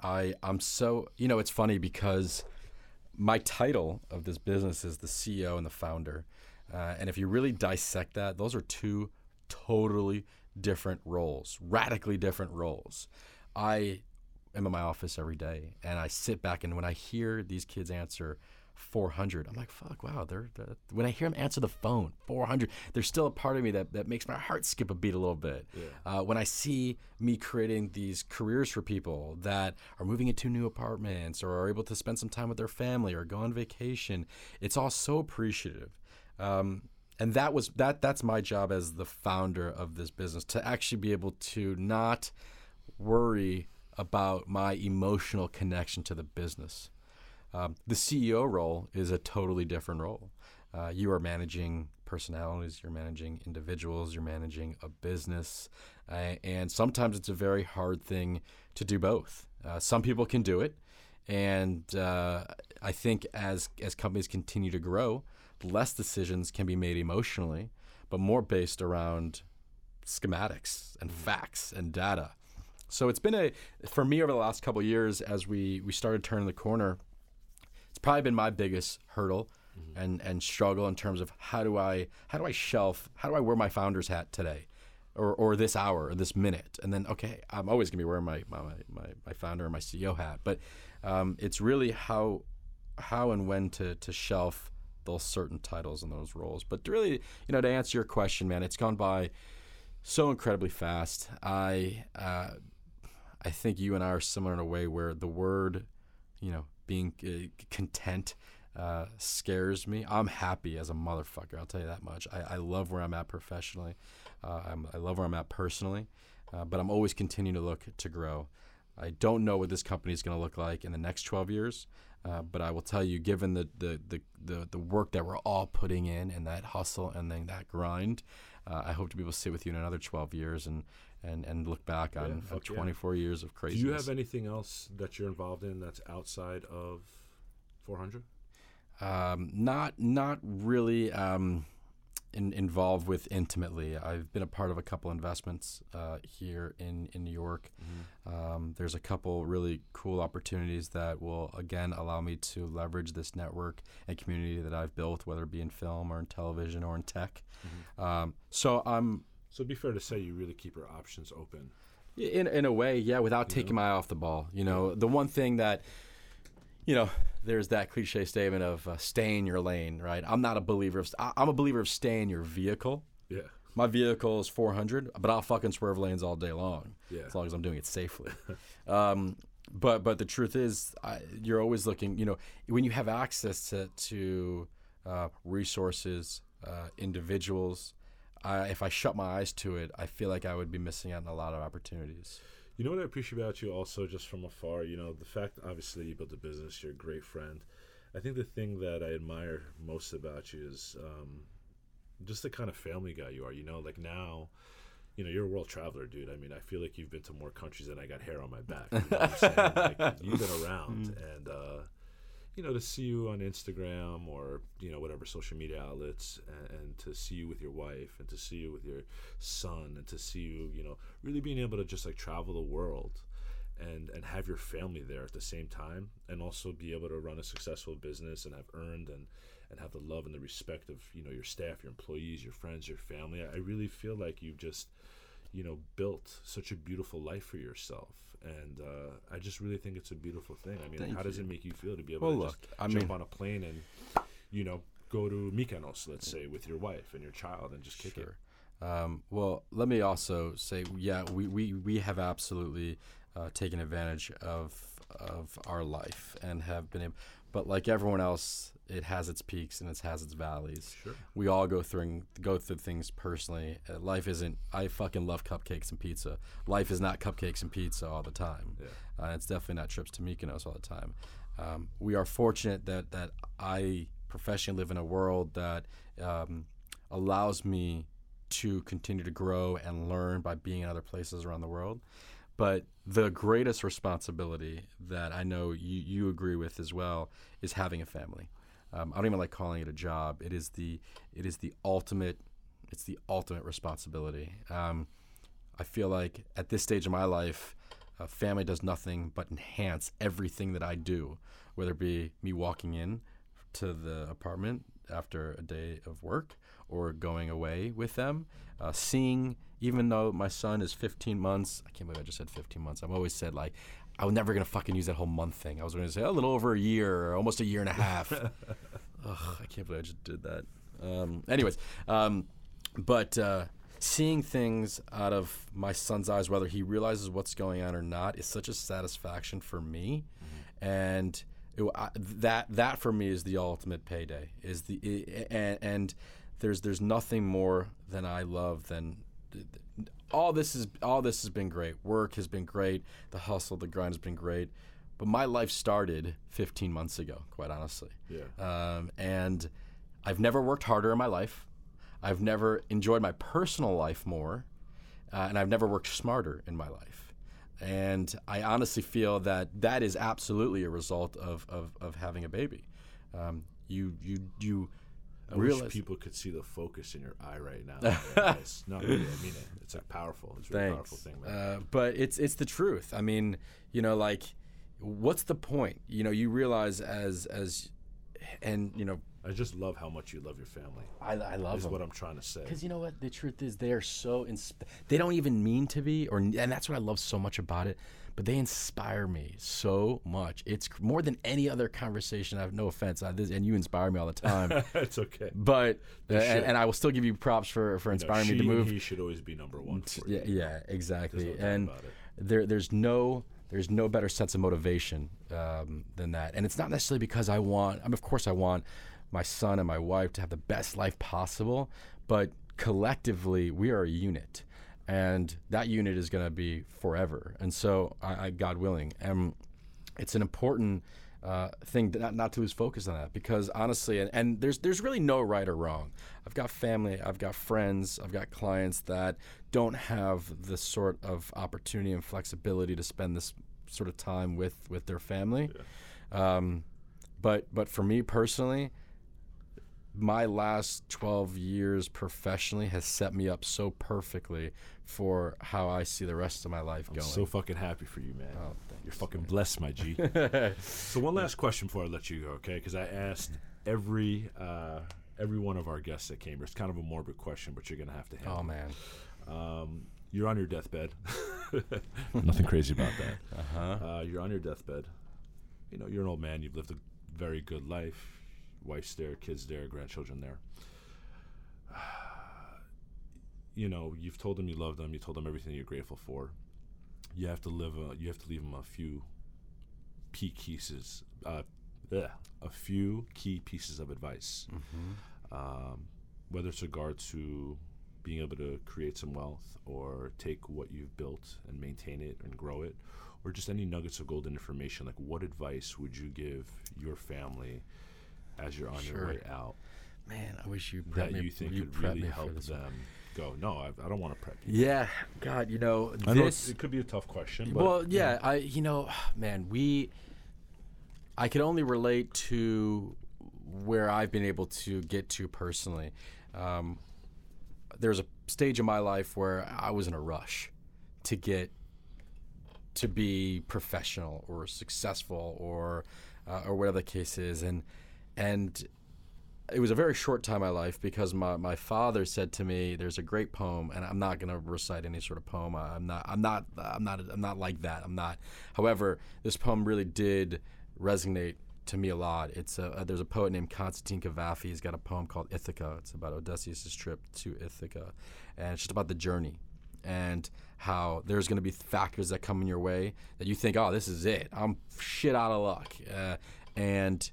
I I'm so you know it's funny because my title of this business is the CEO and the founder, uh, and if you really dissect that, those are two totally different roles, radically different roles. I am in my office every day, and I sit back, and when I hear these kids answer 400, I'm like, fuck, wow. They're, they're when I hear them answer the phone, 400, there's still a part of me that, that makes my heart skip a beat a little bit. Uh, when I see me creating these careers for people that are moving into new apartments or are able to spend some time with their family or go on vacation, it's all so appreciative. Um, and that was that that's my job as the founder of this business to actually be able to not worry about my emotional connection to the business. Um, the CEO role is a totally different role. Uh, you are managing personalities, you're managing individuals, you're managing a business, uh, and sometimes it's a very hard thing to do both. Uh, some people can do it, and uh, I think as as companies continue to grow, less decisions can be made emotionally, but more based around schematics and facts and data. So it's been a for me over the last couple of years as we we started turning the corner. It's probably been my biggest hurdle and and struggle in terms of how do I how do I shelf how do I wear my founder's hat today, or or this hour or this minute, and then okay I'm always gonna be wearing my my my, my founder and my CEO hat, but um, it's really how how and when to to shelf those certain titles and those roles. But to really, you know, to answer your question, man, it's gone by so incredibly fast. I uh, I think you and I are similar in a way where the word, you know, being uh, content uh, scares me. I'm happy as a motherfucker. I'll tell you that much. I, I love where I'm at professionally. Uh, I love where I'm at personally, uh, but I'm always continuing to look to grow. I don't know what this company is going to look like in the next 12 years, uh, but I will tell you, given the, the, the, the, the work that we're all putting in and that hustle and then that grind, uh, I hope to be able to sit with you in another 12 years and, and, and look back on, on fuck yeah. 24 years of craziness. Do you have anything else that you're involved in that's outside of 400? Um, not not really um, in, involved with intimately. I've been a part of a couple investments uh, here in, in New York. Um, there's a couple really cool opportunities that will again allow me to leverage this network and community that I've built, whether it be in film or in television or in tech. Um, so I'm So it'd be fair to say you really keep your options open. in in a way, yeah, without taking my eye off the ball. You know, the one thing that you know, there's that cliche statement of uh, stay in your lane, right? I'm not a believer of I- I'm a believer of stay in your vehicle. Yeah. My vehicle is 400, but I'll fucking swerve lanes all day long, Yeah. as long as I'm doing it safely. [LAUGHS] um, but but the truth is, I, you're always looking. You know, when you have access to to uh, resources, uh, individuals. I, if I shut my eyes to it, I feel like I would be missing out on a lot of opportunities. You know what I appreciate about you also, just from afar. You know, the fact obviously you built a business, you're a great friend. I think the thing that I admire most about you is um, just the kind of family guy you are. You know, like now, you know, you're a world traveler, dude. I mean, I feel like you've been to more countries than I got hair on my back. You know what I'm saying? like, you've been [LAUGHS] around, and uh, you know, to see you on Instagram or you know whatever social media outlets, and, and to see you with your wife, and to see you with your son, and to see you, you know, really being able to just like travel the world. And, and have your family there at the same time and also be able to run a successful business and have earned and, and have the love and the respect of you know your staff your employees your friends your family i really feel like you've just you know built such a beautiful life for yourself and uh, i just really think it's a beautiful thing. I mean Thank how does you. it make you feel to be able Well, to look, just I jump mean- on a plane and you know go to mykonos let's say with your wife and your child and just kick it? Um, well, let me also say, yeah, we, we, we have absolutely uh, taken advantage of of our life and have been able, but like everyone else, it has its peaks and it has its valleys. Sure. We all go through go through things personally. Uh, life isn't. I fucking love cupcakes and pizza. Life is not cupcakes and pizza all the time. Yeah. Uh, it's definitely not trips to Mykonos all the time. Um, we are fortunate that that I professionally live in a world that um, allows me to continue to grow and learn by being in other places around the world. But the greatest responsibility that I know you, you agree with as well is having a family. Um, I don't even like calling it a job. It is the it is the ultimate it's the ultimate responsibility. Um, I feel like at this stage of my life, uh, family does nothing but enhance everything that I do, whether it be me walking in to the apartment after a day of work or going away with them, uh, seeing, even though my son is 15 months, I can't believe I just said 15 months. I've always said, like, I was never going to fucking use that whole month thing. I was going to say a little over a year almost a year and a half. [LAUGHS] Ugh, I can't believe I just did that. Um, anyways, um, but uh, seeing things out of my son's eyes, whether he realizes what's going on or not, is such a satisfaction for me, and it, I, that that for me is the ultimate payday. Is the i- and, and there's there's nothing more than I love than. All this is all this has been great. Work has been great. The hustle, the grind has been great. But my life started 15 months ago, quite honestly. Yeah. Um, and I've never worked harder in my life. I've never enjoyed my personal life more, uh, and I've never worked smarter in my life. And I honestly feel that that is absolutely a result of, of, of having a baby. Um, you you you I realize wish people could see the focus in your eye right now. [LAUGHS] No, really, I mean it. It's like powerful. It's a really powerful thing, man. Uh, but it's it's the truth. I mean, you know, like, what's the point? You know, you realize as as, and you know, I just love how much you love your family. I, I love Is them. what I'm trying to say. Because you know what, the truth is, they are so insp- they don't even mean to be, or and that's what I love so much about it. But they inspire me so much. It's more than any other conversation. I have no offense, I, this, and you inspire me all the time. [LAUGHS] it's okay. but uh, and, and I will still give you props for for No, inspiring she me to move. He should always be number one. Yeah, you. yeah, exactly. No and there, there's no, there's no better sense of motivation um, than that. And it's not necessarily because I want. I mean, of course, I want my son and my wife to have the best life possible, but collectively, we are a unit, and that unit is going to be forever. And so, I, I God willing, and it's an important uh, thing to not, not to lose focus on that because honestly, and, and there's there's really no right or wrong. I've got family, I've got friends, I've got clients that don't have the sort of opportunity and flexibility to spend this sort of time with with their family. Um, but but for me personally, my last 12 years professionally has set me up so perfectly for how I see the rest of my life I'm going. so fucking happy for you, man. Oh, You're fucking blessed, my G. [LAUGHS] so one last question before I let you go, okay? Because I asked every uh, every one of our guests that came here. It's kind of a morbid question, but you're gonna have to handle. oh man. Um, you're on your deathbed. [LAUGHS] Nothing crazy about that. Uh-huh. Uh, you're on your deathbed. You know, you're an old man. You've lived a very good life. Wife's there, kids there, grandchildren there. You know, you've told them you love them. You told them everything you're grateful for. You have to live. A, you have to leave them a few key pieces. Uh, bleh, a few key pieces of advice. Um, whether it's regard to being able to create some wealth or take what you've built and maintain it and grow it, or just any nuggets of golden information. Like, what advice would you give your family as you're on Sure. your way out Man, I wish you that me. you think you could really help them go? No, I, I don't want to prep you. Yeah, God, you know I know this. it could be a tough question, but well, yeah, I you know, [SIGHS] man, we. I can only relate to where I've been able to get to personally. Um, there's a stage in my life where I was in a rush to get to be professional or successful or uh, or whatever the case is, and and it was a very short time in my life because my, my father said to me, "There's a great poem, and I'm not going to recite any sort of poem. I'm not. I'm not. I'm not. I'm not like that. I'm not. However, this poem really did resonate to me a lot. It's a, uh, there's a poet named Constantine Cavafy. He's got a poem called Ithaca. It's about Odysseus' trip to Ithaca, and it's just about the journey and how there's going to be factors that come in your way that you think, oh, this is it. I'm shit out of luck, uh, and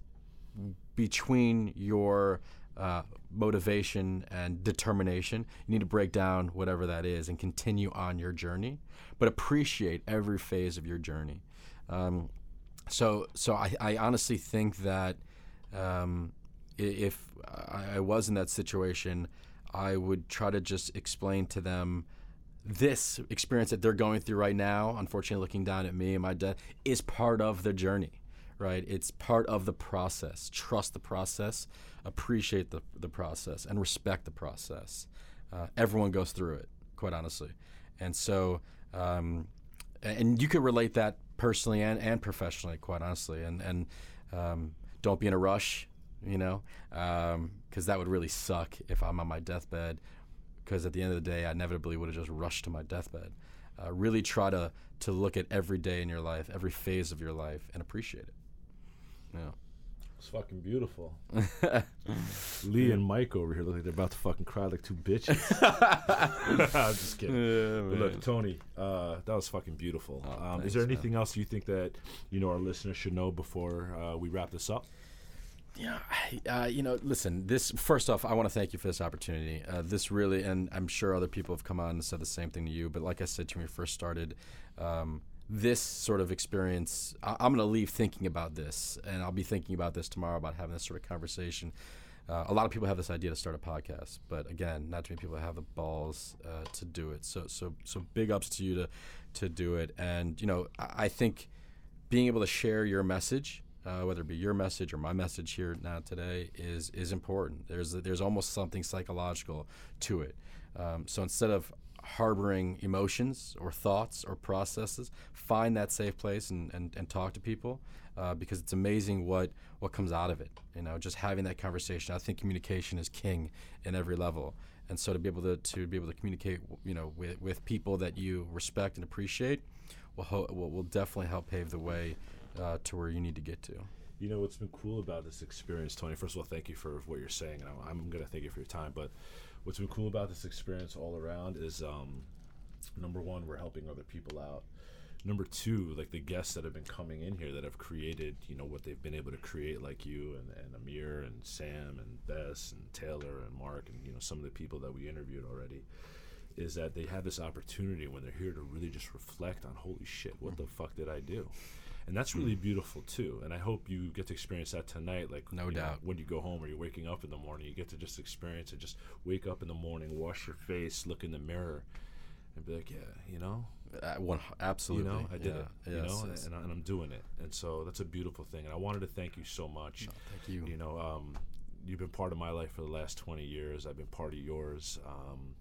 between your uh, motivation and determination, you need to break down whatever that is and continue on your journey, but appreciate every phase of your journey. Um, so, so I, I honestly think that um, if I, I was in that situation, I would try to just explain to them this experience that they're going through right now, unfortunately, looking down at me and my dad, is part of the journey, right? It's part of the process. Trust the process, appreciate the, the process, and respect the process. Uh, everyone goes through it, quite honestly. And so, um, and you could relate that personally and, and professionally, quite honestly. And, and um, don't be in a rush, you know, because that would really suck if I'm on my deathbed because at the end of the day, I inevitably would have just rushed to my deathbed. Uh, really try to to look at every day in your life, every phase of your life, and appreciate it. Yeah. it's fucking beautiful. [LAUGHS] Lee and Mike over here look like they're about to fucking cry like two bitches. [LAUGHS] [LAUGHS] I'm just kidding. But look, Tony, uh, that was fucking beautiful. Oh, um, is thanks, there man. anything else you think that you know our listeners should know before uh, we wrap this up? Yeah, I- uh, you know, listen. This first off, I want to thank you for this opportunity. Uh, this really, and I'm sure other people have come on and said the same thing to you. But like I said to you when we first started, um, this sort of experience, I- I'm going to leave thinking about this, and I'll be thinking about this tomorrow about having this sort of conversation. Uh, a lot of people have this idea to start a podcast, but again, not too many people have the balls uh, to do it. So, so, so big ups to you to to do it. And you know, I, I think being able to share your message, uh, whether it be your message or my message here now today, is is important. There's there's almost something psychological to it. Um, so instead of harboring emotions or thoughts or processes, find that safe place and, and, and talk to people uh, because it's amazing what what comes out of it. You know, just having that conversation. I think communication is king in every level. And so to be able to, to be able to communicate, you know, with, with people that you respect and appreciate, will ho- will, will definitely help pave the way uh, to where you need to get to. You know what's been cool about this experience, Tony. First of all, thank you for what you're saying, and I'm, I'm going to thank you for your time. But what's been cool about this experience all around is, um, number one, we're helping other people out. Number two, like the guests that have been coming in here that have created, you know, what they've been able to create, like you and, and Amir and Sam and Bess and Taylor and Mark and you know some of the people that we interviewed already, is that they have this opportunity when they're here to really just reflect on, holy shit, what the fuck did I do? And that's really beautiful too. And I hope you get to experience that tonight. Like No you know, doubt. when you go home or you're waking up in the morning, you get to just experience it. Just wake up in the morning, wash your face, look in the mirror, and be like, yeah, you know, Uh, one, absolutely. you know, I did yeah. it. You know, yes. and, and I'm doing it. And so that's a beautiful thing. And I wanted to thank you so much. No, thank you. You know, um, you've been part of my life for the last 20 years. I've been part of yours. Um,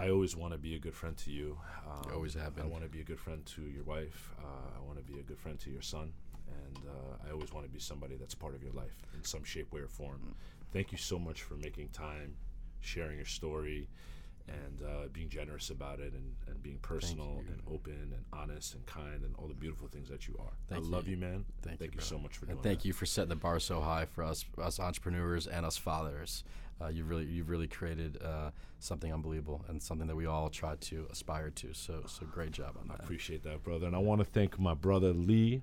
I always want to be a good friend to you. Um, always have been. I want to be a good friend to your wife. Uh, I want to be a good friend to your son. And uh, I always want to be somebody that's part of your life in some shape, way, or form. Thank you so much for making time, sharing your story, and uh, being generous about it, and, and being personal and open and honest and kind and all the beautiful things that you are. Thank I love you. you, man. Thank you, you so much for doing And thank that. you for setting the bar so high for us, us entrepreneurs and us fathers. Uh, you've really, you've really created uh, something unbelievable and something that we all try to aspire to. So, so great job on that. I appreciate that, brother. And I want to thank my brother Lee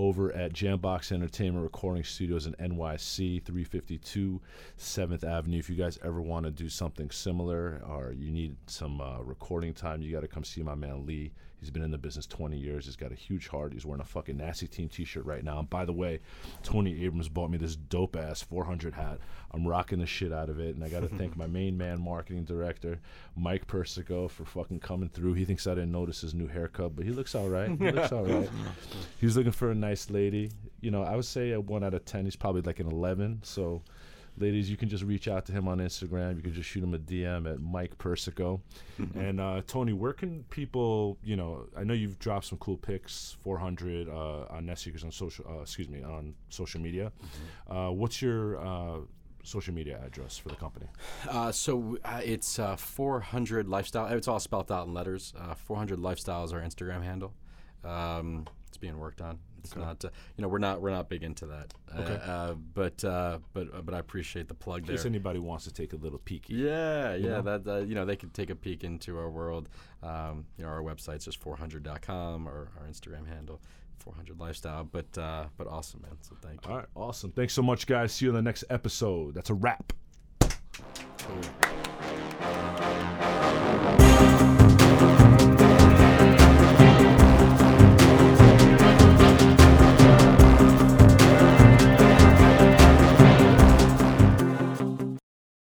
over at Jambox Entertainment Recording Studios in NYC, 352 7th Avenue. If you guys ever want to do something similar or you need some uh, recording time, you got to come see my man Lee. He's been in the business 20 years. He's got a huge heart. He's wearing a fucking Nasty Team t shirt right now. And by the way, Tony Abrams bought me this dope ass 400 hat. I'm rocking the shit out of it. And I got to [LAUGHS] thank my main man, marketing director, Mike Persico, for fucking coming through. He thinks I didn't notice his new haircut, but he looks all right. He looks [LAUGHS] all right. He's looking for a nice lady. You know, I would say a one out of ten. He's probably like an eleven. So ladies, you can just reach out to him on Instagram. You can just shoot him a DM at Mike Persico. [LAUGHS] and uh, Tony, where can people, you know, I know you've dropped some cool pics, 400 uh, on Nestseekers on social, uh, excuse me, on social media. Uh, what's your uh, social media address for the company? Uh, so uh, it's uh, 400 lifestyle. It's all spelled out in letters. Uh, 400 lifestyle is our Instagram handle. Um, it's being worked on. It's Okay. not, uh, you know, we're not we're not big into that. Okay. Uh, uh, but uh, but but I appreciate the plug In there. case anybody wants to take a little peeky. Yeah, yeah, know? that uh, you know they can take a peek into our world. Um, you know, our website's just 400.com or our Instagram handle, 400 lifestyle. But uh, but awesome, man. So thank you. All right, awesome. Thanks so much, guys. See you in the next episode. That's a wrap. Cool.